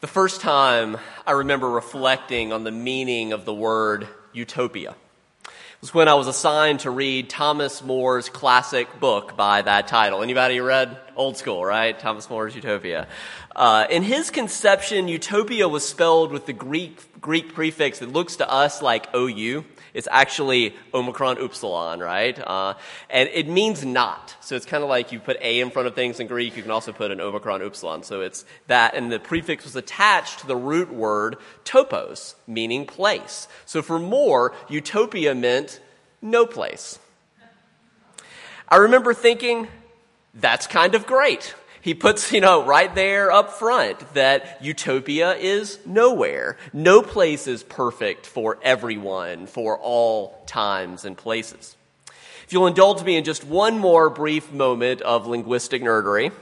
The first time I remember reflecting on the meaning of the word utopia was when I was assigned to read Thomas More's classic book by that title. Anybody read Old School, right? Thomas More's Utopia. Uh, in his conception, utopia was spelled with the Greek, Greek prefix that looks to us like OU. It's actually Omicron Upsilon, right? Uh, and it means not. So it's kind of like you put A in front of things in Greek, you can also put an Omicron Upsilon. So it's that, and the prefix was attached to the root word topos, meaning place. So for more, utopia meant no place. I remember thinking, that's kind of great. He puts, you know, right there up front that utopia is nowhere. No place is perfect for everyone, for all times and places. If you'll indulge me in just one more brief moment of linguistic nerdery,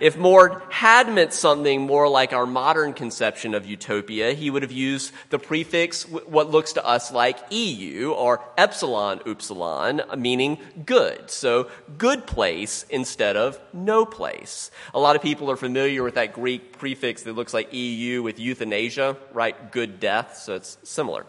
if More had meant something more like our modern conception of utopia, he would have used the prefix, what looks to us like EU or epsilon upsilon, meaning good. So good place instead of no place. A lot of people are familiar with that Greek prefix that looks like EU with euthanasia, right? Good death. So it's similar.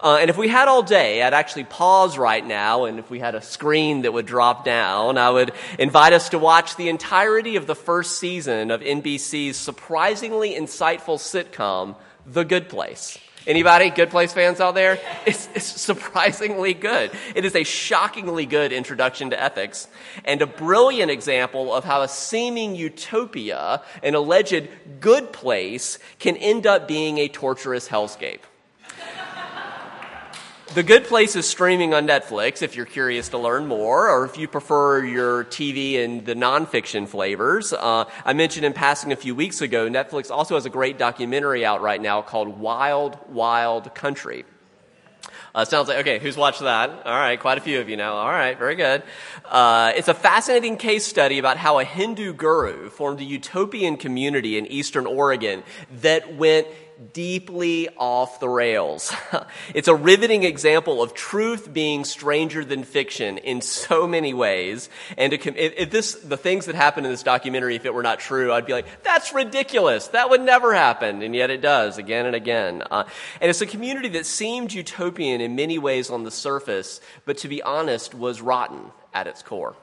Uh, and if we had all day, I'd actually pause right now, and if we had a screen that would drop down, I would invite us to watch the entirety of the first season of NBC's surprisingly insightful sitcom, The Good Place. Anybody Good Place fans out there? It's, it's, surprisingly good. It is a shockingly good introduction to ethics and a brilliant example of how a seeming utopia, an alleged good place, can end up being a torturous hellscape. The Good Place is streaming on Netflix if you're curious to learn more, or if you prefer your TV and the nonfiction flavors. Uh, I mentioned in passing a few weeks ago, Netflix also has a great documentary out right now called Wild, Wild Country. Uh, sounds like, okay, who's watched that? All right, quite a few of you now. All right, very good. Uh, it's a fascinating case study about how a Hindu guru formed a utopian community in eastern Oregon that went deeply off the rails. it's a riveting example of truth being stranger than fiction in so many ways. And if, if this, the things that happen in this documentary, if it were not true, I'd be like, that's ridiculous. That would never happen. And yet it does again and again. Uh, and it's a community that seemed utopian in many ways on the surface, but to be honest, was rotten at its core.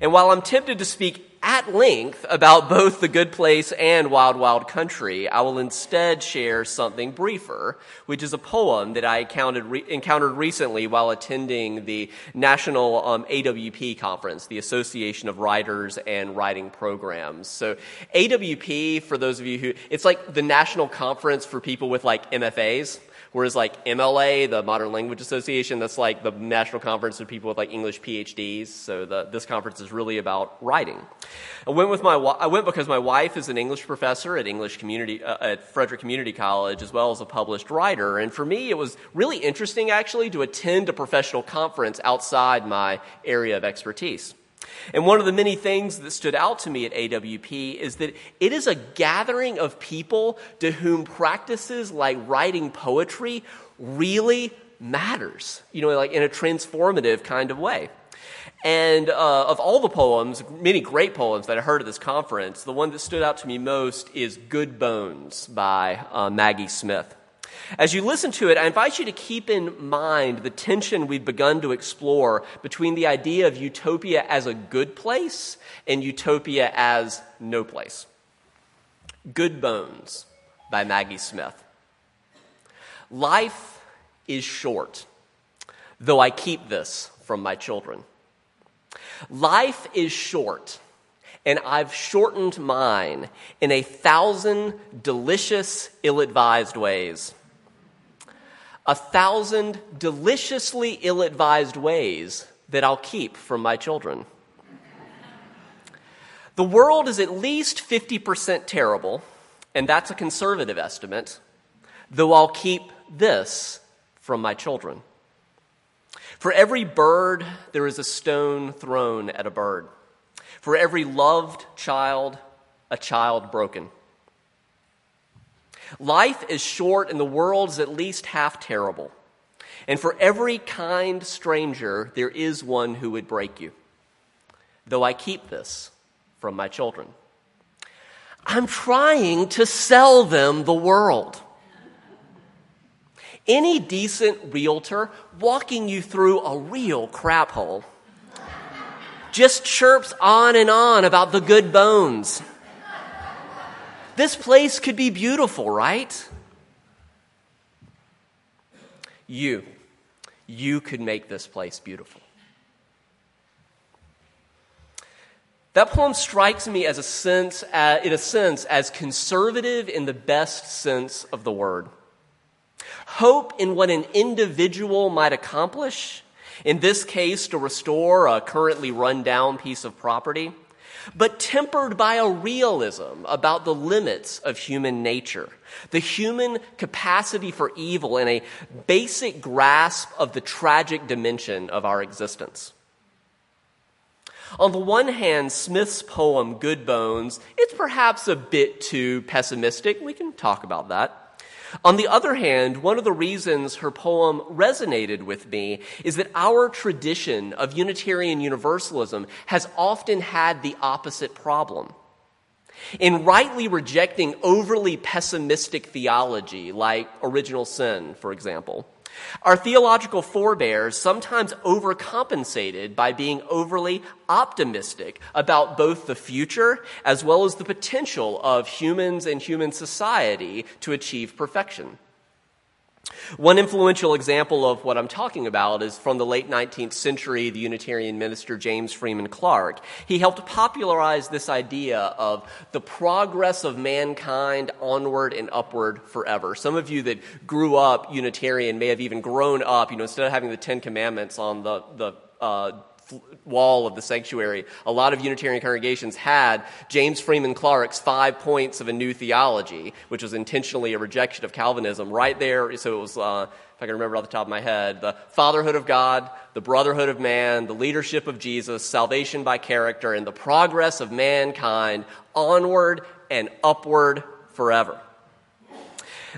And while I'm tempted to speak at length about both the good place and wild, wild country, I will instead share something briefer, which is a poem that I re- encountered recently while attending the National um, AWP conference, the Association of Writers and Writing Programs. So AWP, for those of you who, it's like the national conference for people with like MFAs. Whereas like MLA, the Modern Language Association, that's like the national conference of people with like English PhDs. So the, this conference is really about writing. I went with my I went because my wife is an English professor at English Community uh, at Frederick Community College as well as a published writer. And for me, it was really interesting actually to attend a professional conference outside my area of expertise. And one of the many things that stood out to me at AWP is that it is a gathering of people to whom practices like writing poetry really matters, you know, like in a transformative kind of way. And uh, of all the poems, many great poems that I heard at this conference, the one that stood out to me most is Good Bones by uh, Maggie Smith. As you listen to it, I invite you to keep in mind the tension we've begun to explore between the idea of utopia as a good place and utopia as no place. Good Bones by Maggie Smith. Life is short, though I keep this from my children. Life is short, and I've shortened mine in a thousand delicious, ill advised ways a thousand deliciously ill advised ways that I'll keep from my children. The world is at least 50% terrible, and that's a conservative estimate, though I'll keep this from my children. For every bird, there is a stone thrown at a bird. For every loved child, a child broken. Life is short and the world is at least half terrible. And for every kind stranger, there is one who would break you. Though I keep this from my children. I'm trying to sell them the world. Any decent realtor walking you through a real crap hole just chirps on and on about the good bones. This place could be beautiful, right? You, you could make this place beautiful. That poem strikes me as a sense, uh, in a sense, as conservative in the best sense of the word. Hope in what an individual might accomplish, in this case, to restore a currently run down piece of property, but tempered by a realism about the limits of human nature, the human capacity for evil, and a basic grasp of the tragic dimension of our existence. On the one hand, Smith's poem, Good Bones, it's perhaps a bit too pessimistic. We can talk about that. On the other hand, one of the reasons her poem resonated with me is that our tradition of Unitarian Universalism has often had the opposite problem. In rightly rejecting overly pessimistic theology, like original sin, for example, our theological forebears sometimes overcompensated by being overly optimistic about both the future as well as the potential of humans and human society to achieve perfection. One influential example of what I'm talking about is from the late 19th century, the Unitarian minister James Freeman Clarke. He helped popularize this idea of the progress of mankind onward and upward forever. Some of you that grew up Unitarian may have even grown up, you know, instead of having the Ten Commandments on the, the uh, wall of the sanctuary, a lot of Unitarian congregations had James Freeman Clarke's Five Points of a New Theology, which was intentionally a rejection of Calvinism, right there. So it was, uh, if I can remember off the top of my head, the fatherhood of God, the brotherhood of man, the leadership of Jesus, salvation by character, and the progress of mankind onward and upward forever.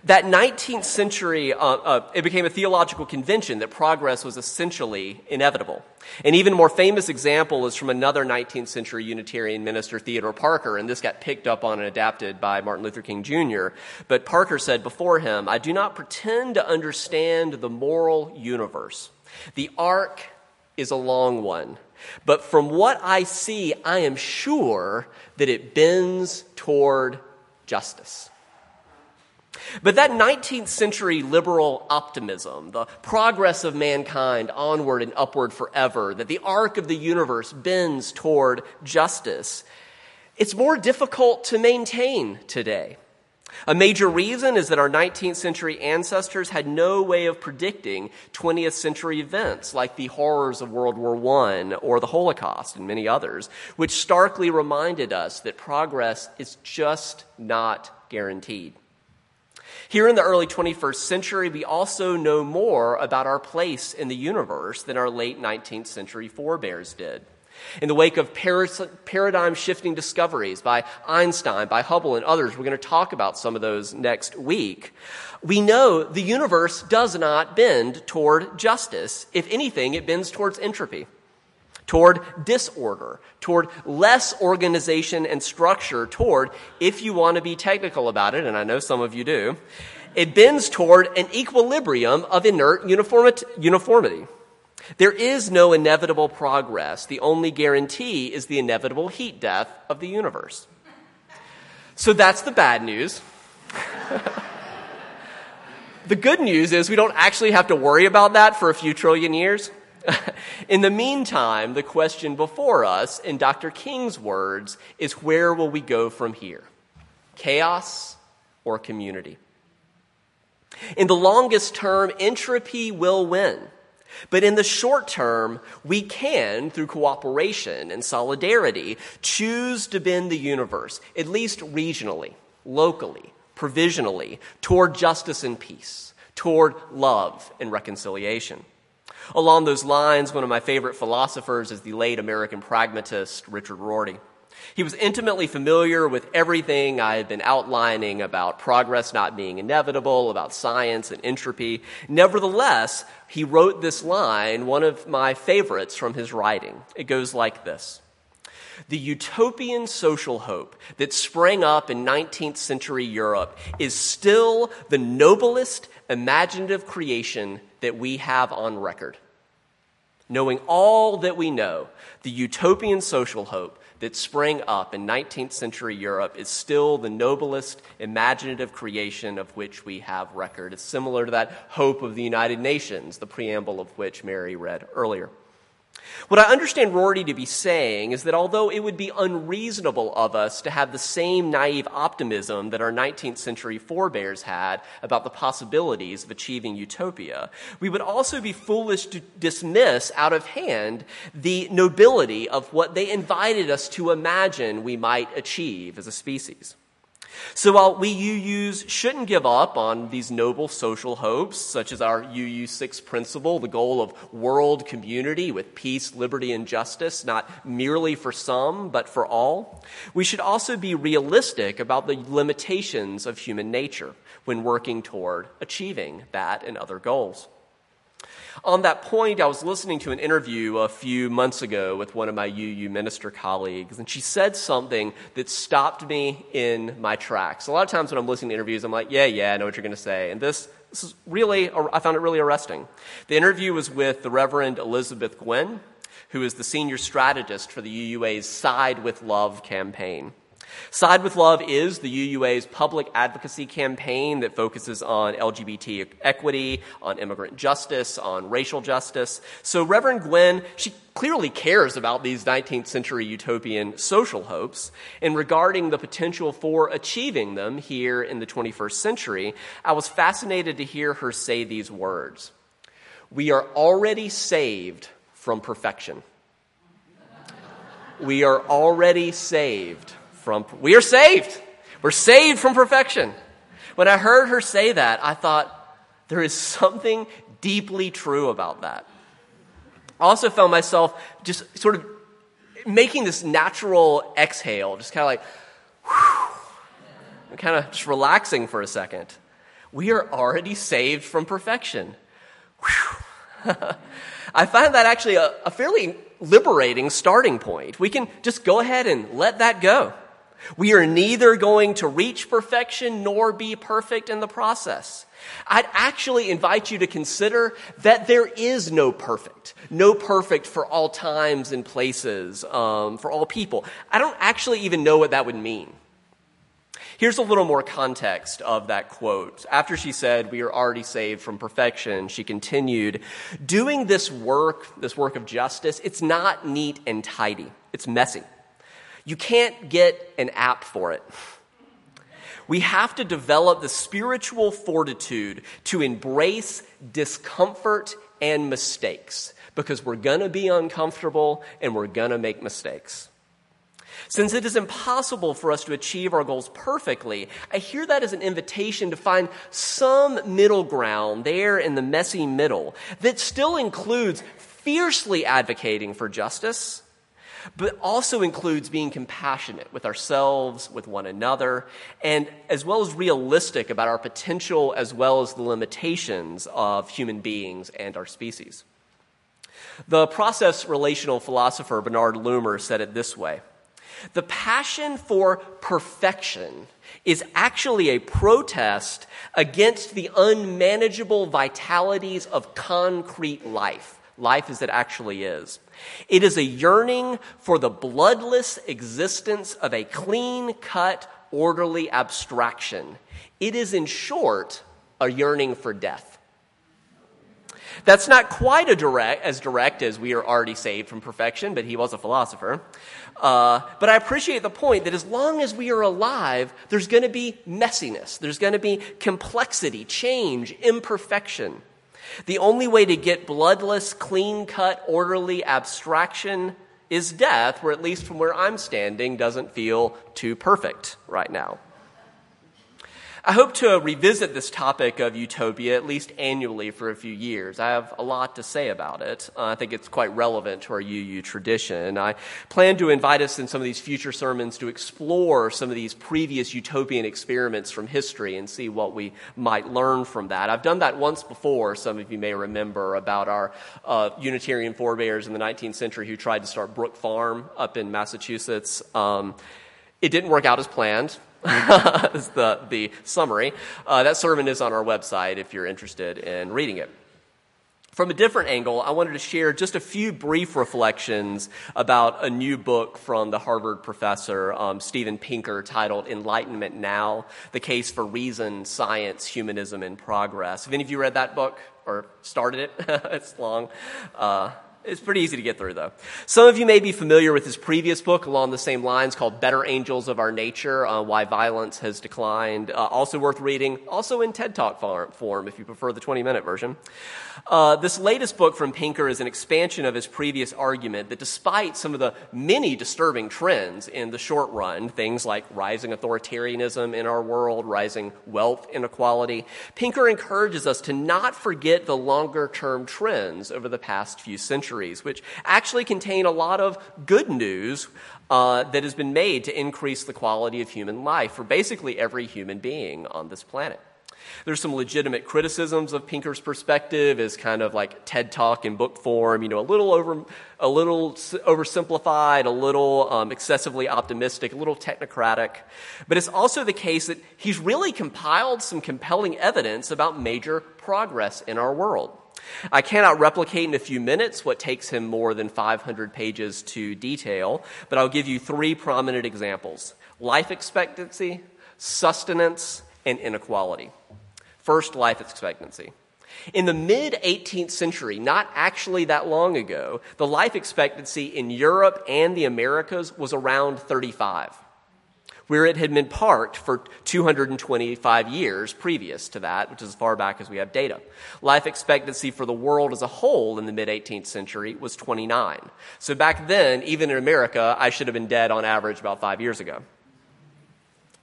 That 19th century, uh, uh, it became a theological convention that progress was essentially inevitable. An even more famous example is from another 19th century Unitarian minister, Theodore Parker, and this got picked up on and adapted by Martin Luther King Jr. But Parker said before him, I do not pretend to understand the moral universe. The arc is a long one. But from what I see, I am sure that it bends toward justice. But that 19th century liberal optimism, the progress of mankind onward and upward forever, that the arc of the universe bends toward justice, it's more difficult to maintain today. A major reason is that our 19th century ancestors had no way of predicting 20th century events like the horrors of World War I or the Holocaust and many others, which starkly reminded us that progress is just not guaranteed. Here in the early 21st century, we also know more about our place in the universe than our late 19th century forebears did. In the wake of paradigm shifting discoveries by Einstein, by Hubble, and others, we're going to talk about some of those next week. We know the universe does not bend toward justice. If anything, it bends towards entropy toward disorder, toward less organization and structure, toward, if you want to be technical about it, and I know some of you do, it bends toward an equilibrium of inert uniformity. There is no inevitable progress. The only guarantee is the inevitable heat death of the universe. So that's the bad news. the good news is we don't actually have to worry about that for a few trillion years. in the meantime, the question before us, in Dr. King's words, is where will we go from here? Chaos or community? In the longest term, entropy will win. But in the short term, we can, through cooperation and solidarity, choose to bend the universe, at least regionally, locally, provisionally, toward justice and peace, toward love and reconciliation. Along those lines, one of my favorite philosophers is the late American pragmatist Richard Rorty. He was intimately familiar with everything I had been outlining about progress not being inevitable, about science and entropy. Nevertheless, he wrote this line, one of my favorites from his writing. It goes like this The utopian social hope that sprang up in 19th century Europe is still the noblest imaginative creation that we have on record. Knowing all that we know, the utopian social hope that sprang up in 19th century Europe is still the noblest imaginative creation of which we have record. It's similar to that hope of the United Nations, the preamble of which Mary read earlier. What I understand Rorty to be saying is that although it would be unreasonable of us to have the same naive optimism that our 19th century forebears had about the possibilities of achieving utopia, we would also be foolish to dismiss out of hand the nobility of what they invited us to imagine we might achieve as a species. So while we UUs shouldn't give up on these noble social hopes, such as our UU6 principle, the goal of world community with peace, liberty, and justice, not merely for some, but for all, we should also be realistic about the limitations of human nature when working toward achieving that and other goals. On that point, I was listening to an interview a few months ago with one of my UU minister colleagues, and she said something that stopped me in my tracks. A lot of times when I'm listening to interviews, I'm like, yeah, yeah, I know what you're going to say. And this, this is really, I found it really arresting. The interview was with the Reverend Elizabeth Nguyen, who is the senior strategist for the UUA's Side with Love campaign. Side with Love is the UUA's public advocacy campaign that focuses on LGBT equity, on immigrant justice, on racial justice. So Reverend Nguyen, she clearly cares about these 19th century utopian social hopes. And regarding the potential for achieving them here in the 21st century, I was fascinated to hear her say these words. We are already saved from perfection. We are already saved from, we are saved. We're saved from perfection. When I heard her say that, I thought, there is something deeply true about that. I also found myself just sort of making this natural exhale, just kind of like, whew, kind of just relaxing for a second. We are already saved from perfection. I find that actually a, a fairly liberating starting point. We can just go ahead and let that go. We are neither going to reach perfection nor be perfect in the process. I'd actually invite you to consider that there is no perfect, no perfect for all times and places, um, for all people. I don't actually even know what that would mean. Here's a little more context of that quote. After she said, We are already saved from perfection, she continued, Doing this work, this work of justice, it's not neat and tidy, it's messy. You can't get an app for it. We have to develop the spiritual fortitude to embrace discomfort and mistakes because we're going to be uncomfortable and we're going to make mistakes. Since it is impossible for us to achieve our goals perfectly, I hear that as an invitation to find some middle ground there in the messy middle that still includes fiercely advocating for justice but also includes being compassionate with ourselves, with one another, and as well as realistic about our potential as well as the limitations of human beings and our species. The process relational philosopher Bernard Loomer said it this way The passion for perfection is actually a protest against the unmanageable vitalities of concrete life, life as it actually is. It is a yearning for the bloodless existence of a clean cut, orderly abstraction. It is, in short, a yearning for death. That's not quite direct, as direct as we are already saved from perfection, but he was a philosopher. Uh, but I appreciate the point that as long as we are alive, there's going to be messiness, there's going to be complexity, change, imperfection. The only way to get bloodless, clean cut, orderly abstraction is death, where at least from where I'm standing doesn't feel too perfect right now. I hope to revisit this topic of utopia at least annually for a few years. I have a lot to say about it. Uh, I think it's quite relevant to our UU tradition. I plan to invite us in some of these future sermons to explore some of these previous utopian experiments from history and see what we might learn from that. I've done that once before, some of you may remember, about our uh, Unitarian forebears in the 19th century who tried to start Brook Farm up in Massachusetts. Um, it didn't work out as planned. is the, the summary. Uh, that sermon is on our website if you're interested in reading it. From a different angle, I wanted to share just a few brief reflections about a new book from the Harvard professor, um, Steven Pinker, titled Enlightenment Now The Case for Reason, Science, Humanism, and Progress. Have any of you read that book or started it? it's long. Uh, it's pretty easy to get through, though. Some of you may be familiar with his previous book along the same lines called Better Angels of Our Nature uh, Why Violence Has Declined. Uh, also worth reading, also in TED Talk form if you prefer the 20 minute version. Uh, this latest book from Pinker is an expansion of his previous argument that despite some of the many disturbing trends in the short run, things like rising authoritarianism in our world, rising wealth inequality, Pinker encourages us to not forget the longer term trends over the past few centuries, which actually contain a lot of good news uh, that has been made to increase the quality of human life for basically every human being on this planet. There's some legitimate criticisms of Pinker's perspective as kind of like TED Talk in book form, you know, a little over, a little oversimplified, a little um, excessively optimistic, a little technocratic. But it's also the case that he's really compiled some compelling evidence about major progress in our world. I cannot replicate in a few minutes what takes him more than 500 pages to detail, but I'll give you three prominent examples life expectancy, sustenance, and inequality. First, life expectancy. In the mid 18th century, not actually that long ago, the life expectancy in Europe and the Americas was around 35, where it had been parked for 225 years previous to that, which is as far back as we have data. Life expectancy for the world as a whole in the mid 18th century was 29. So back then, even in America, I should have been dead on average about five years ago.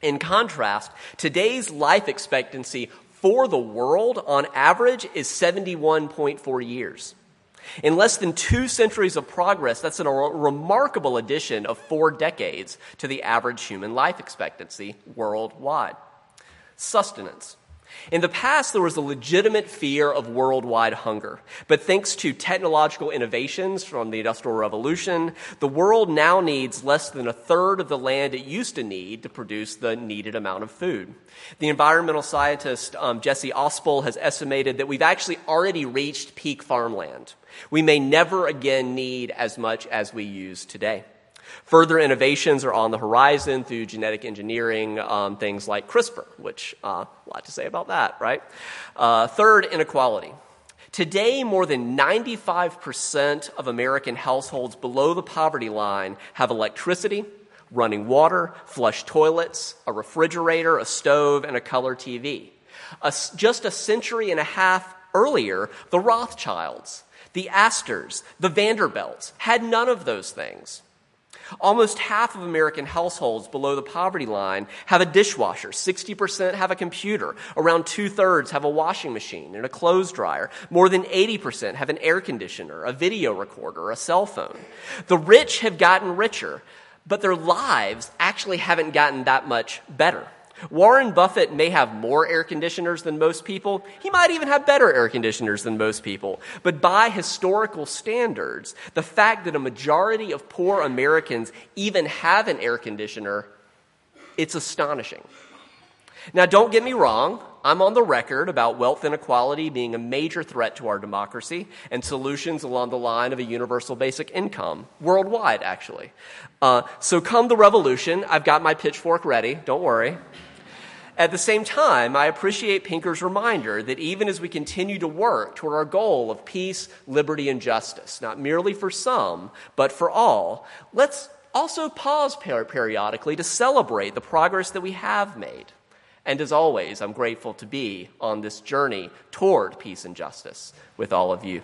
In contrast, today's life expectancy for the world on average is 71.4 years. In less than two centuries of progress, that's a remarkable addition of four decades to the average human life expectancy worldwide. Sustenance. In the past, there was a legitimate fear of worldwide hunger. But thanks to technological innovations from the Industrial Revolution, the world now needs less than a third of the land it used to need to produce the needed amount of food. The environmental scientist um, Jesse Ausubel has estimated that we've actually already reached peak farmland. We may never again need as much as we use today. Further innovations are on the horizon through genetic engineering, um, things like CRISPR, which uh, a lot to say about that, right? Uh, third, inequality. Today, more than 95% of American households below the poverty line have electricity, running water, flush toilets, a refrigerator, a stove, and a color TV. A, just a century and a half earlier, the Rothschilds, the Astors, the Vanderbilts had none of those things. Almost half of American households below the poverty line have a dishwasher. 60% have a computer. Around two thirds have a washing machine and a clothes dryer. More than 80% have an air conditioner, a video recorder, a cell phone. The rich have gotten richer, but their lives actually haven't gotten that much better. Warren Buffett may have more air conditioners than most people. He might even have better air conditioners than most people. But by historical standards, the fact that a majority of poor Americans even have an air conditioner, it's astonishing. Now, don't get me wrong. I'm on the record about wealth inequality being a major threat to our democracy and solutions along the line of a universal basic income, worldwide, actually. Uh, so, come the revolution, I've got my pitchfork ready, don't worry. At the same time, I appreciate Pinker's reminder that even as we continue to work toward our goal of peace, liberty, and justice, not merely for some, but for all, let's also pause periodically to celebrate the progress that we have made. And as always, I'm grateful to be on this journey toward peace and justice with all of you.